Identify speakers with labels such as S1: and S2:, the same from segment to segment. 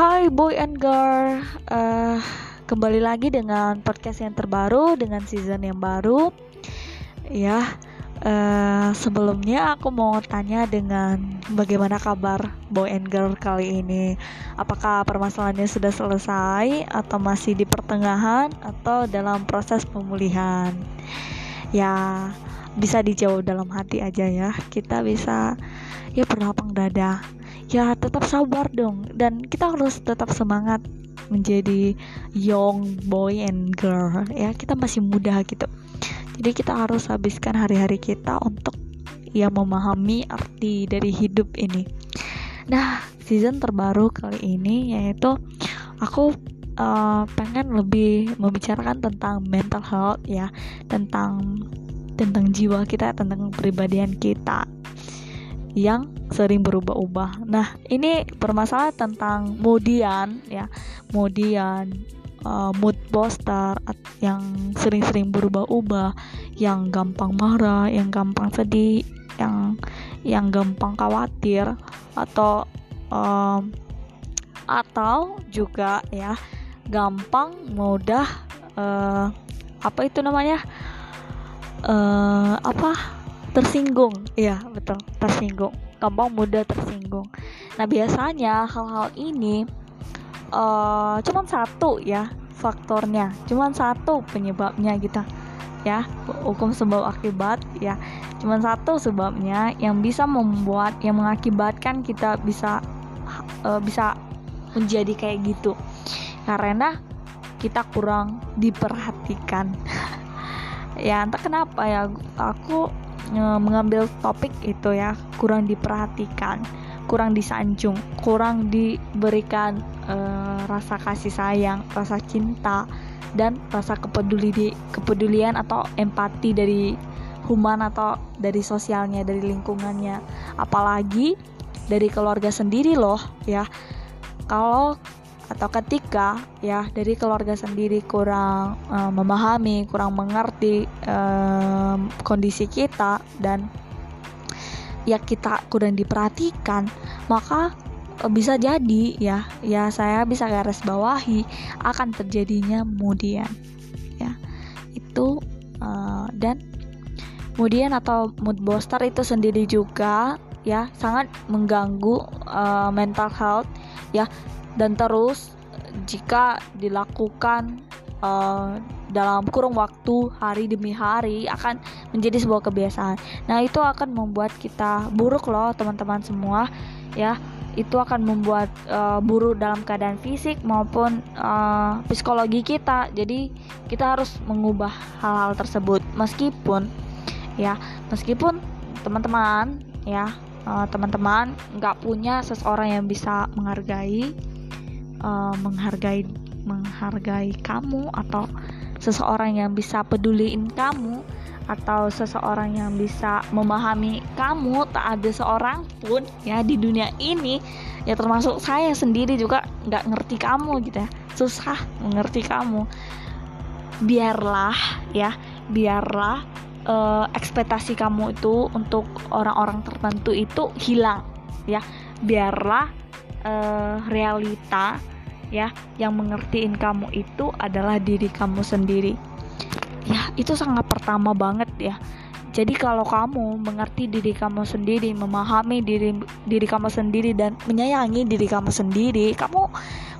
S1: Hai boy and girl, uh, kembali lagi dengan podcast yang terbaru dengan season yang baru. Ya, uh, sebelumnya aku mau tanya dengan bagaimana kabar boy and girl kali ini. Apakah permasalahannya sudah selesai atau masih di pertengahan atau dalam proses pemulihan? Ya, bisa dijawab dalam hati aja ya. Kita bisa ya berlapang dada ya tetap sabar dong. Dan kita harus tetap semangat menjadi young boy and girl. Ya kita masih muda gitu. Jadi kita harus habiskan hari-hari kita untuk ya memahami arti dari hidup ini. Nah season terbaru kali ini yaitu aku uh, pengen lebih membicarakan tentang mental health ya. Tentang tentang jiwa kita tentang kepribadian kita yang sering berubah-ubah. Nah, ini permasalahan tentang kemudian ya, kemudian uh, mood booster yang sering-sering berubah-ubah, yang gampang marah, yang gampang sedih, yang yang gampang khawatir atau um, atau juga ya gampang mudah uh, apa itu namanya? Uh, apa tersinggung. Iya. Betul tersinggung. Gampang mudah tersinggung. Nah biasanya hal-hal ini uh, cuman satu ya faktornya. Cuman satu penyebabnya gitu ya. Hukum sebab akibat ya. Cuman satu sebabnya yang bisa membuat yang mengakibatkan kita bisa uh, bisa menjadi kayak gitu. Karena kita kurang diperhatikan. Ya entah kenapa ya aku mengambil topik itu ya kurang diperhatikan kurang disanjung kurang diberikan uh, rasa kasih sayang rasa cinta dan rasa kepeduli kepedulian atau empati dari human atau dari sosialnya dari lingkungannya. Apalagi dari keluarga sendiri loh ya. Kalau atau ketika ya dari keluarga sendiri kurang uh, memahami, kurang mengerti uh, kondisi kita dan ya kita kurang diperhatikan, maka uh, bisa jadi ya ya saya bisa garis bawahi akan terjadinya kemudian ya. Itu uh, dan kemudian atau mood booster itu sendiri juga ya sangat mengganggu uh, mental health ya dan terus jika dilakukan uh, dalam kurung waktu hari demi hari akan menjadi sebuah kebiasaan. Nah, itu akan membuat kita buruk loh, teman-teman semua, ya. Itu akan membuat uh, buruk dalam keadaan fisik maupun uh, psikologi kita. Jadi, kita harus mengubah hal-hal tersebut meskipun ya, meskipun teman-teman ya, teman-teman nggak punya seseorang yang bisa menghargai uh, menghargai menghargai kamu atau seseorang yang bisa peduliin kamu atau seseorang yang bisa memahami kamu tak ada seorang pun ya di dunia ini ya termasuk saya sendiri juga nggak ngerti kamu gitu ya. Susah mengerti kamu. Biarlah ya biarlah uh, ekspektasi kamu itu untuk orang-orang tertentu itu hilang ya. Biarlah uh, realita ya yang mengertiin kamu itu adalah diri kamu sendiri ya itu sangat pertama banget ya jadi kalau kamu mengerti diri kamu sendiri, memahami diri diri kamu sendiri dan menyayangi diri kamu sendiri, kamu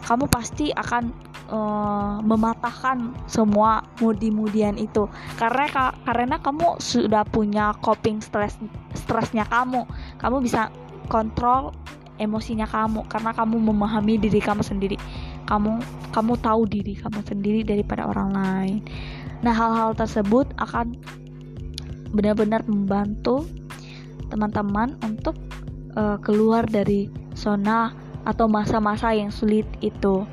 S1: kamu pasti akan uh, mematahkan semua mudi-mudian itu. Karena karena kamu sudah punya coping stress stresnya kamu. Kamu bisa kontrol emosinya kamu karena kamu memahami diri kamu sendiri. Kamu kamu tahu diri kamu sendiri daripada orang lain. Nah hal-hal tersebut akan benar-benar membantu teman-teman untuk uh, keluar dari zona atau masa-masa yang sulit itu.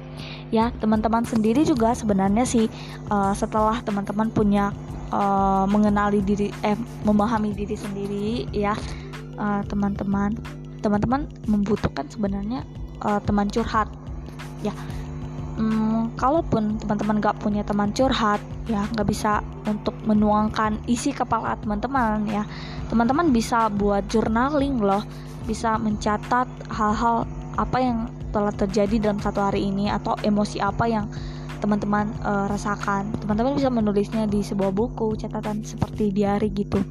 S1: Ya teman-teman sendiri juga sebenarnya sih uh, setelah teman-teman punya uh, mengenali diri eh memahami diri sendiri ya teman-teman uh, teman-teman membutuhkan sebenarnya uh, teman curhat. Ya hmm, kalaupun teman-teman gak punya teman curhat ya nggak bisa untuk menuangkan isi kepala teman-teman ya. Teman-teman bisa buat journaling loh bisa mencatat hal-hal apa yang telah terjadi dalam satu hari ini atau emosi apa yang teman-teman uh, rasakan. Teman-teman bisa menulisnya di sebuah buku catatan seperti diary gitu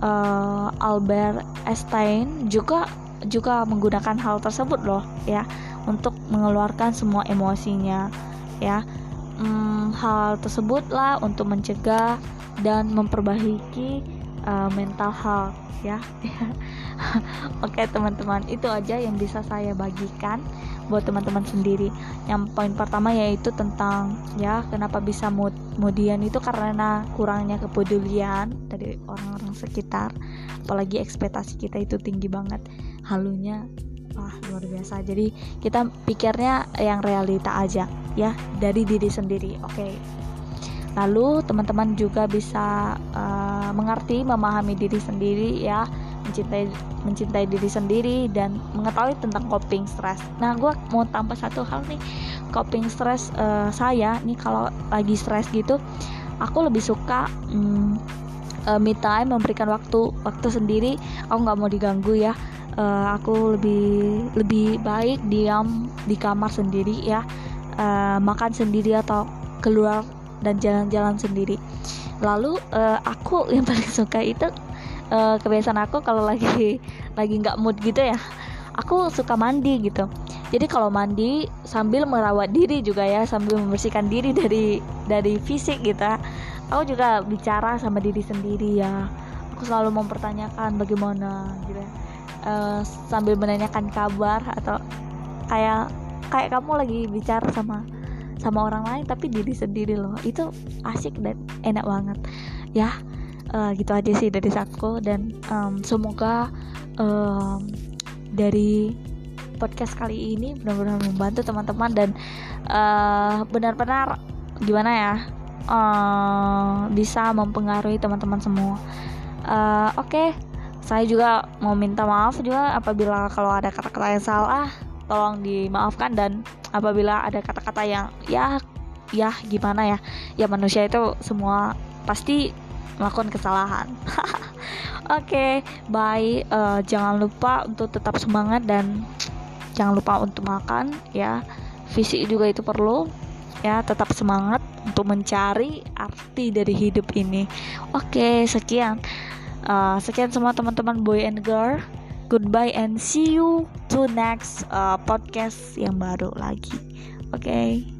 S1: uh, Albert Einstein juga juga menggunakan hal tersebut loh ya untuk mengeluarkan semua emosinya ya. Hmm, hal tersebutlah untuk mencegah dan memperbaiki uh, mental health ya. Oke teman-teman itu aja yang bisa saya bagikan buat teman-teman sendiri. Yang poin pertama yaitu tentang ya kenapa bisa kemudian itu karena kurangnya kepedulian dari orang-orang sekitar. Apalagi ekspektasi kita itu tinggi banget. Halunya wah luar biasa. Jadi kita pikirnya yang realita aja ya dari diri sendiri. Oke. Okay. lalu teman-teman juga bisa uh, mengerti memahami diri sendiri ya mencintai mencintai diri sendiri dan mengetahui tentang coping stress. Nah, gue mau tambah satu hal nih, coping stress uh, saya nih kalau lagi stress gitu, aku lebih suka um, uh, me time, memberikan waktu waktu sendiri. Aku nggak mau diganggu ya. Uh, aku lebih lebih baik diam di kamar sendiri ya, uh, makan sendiri atau keluar dan jalan-jalan sendiri. Lalu uh, aku yang paling suka itu uh, kebiasaan aku kalau lagi lagi nggak mood gitu ya aku suka mandi gitu. Jadi kalau mandi sambil merawat diri juga ya sambil membersihkan diri dari dari fisik gitu. Aku juga bicara sama diri sendiri ya. Aku selalu mempertanyakan bagaimana gitu uh, sambil menanyakan kabar atau kayak kayak kamu lagi bicara sama sama orang lain tapi diri sendiri loh. Itu asik dan enak banget. Ya uh, gitu aja sih dari aku dan um, semoga um, dari podcast kali ini benar-benar membantu teman-teman dan uh, benar-benar gimana ya uh, bisa mempengaruhi teman-teman semua. Uh, Oke, okay. saya juga mau minta maaf juga apabila kalau ada kata-kata yang salah, tolong dimaafkan dan apabila ada kata-kata yang ya ya gimana ya, ya manusia itu semua pasti melakukan kesalahan. Oke, okay, bye. Uh, jangan lupa untuk tetap semangat dan jangan lupa untuk makan ya. Fisik juga itu perlu ya. Tetap semangat untuk mencari arti dari hidup ini. Oke, okay, sekian. Uh, sekian semua teman-teman boy and girl. Goodbye and see you to next uh, podcast yang baru lagi. Oke. Okay.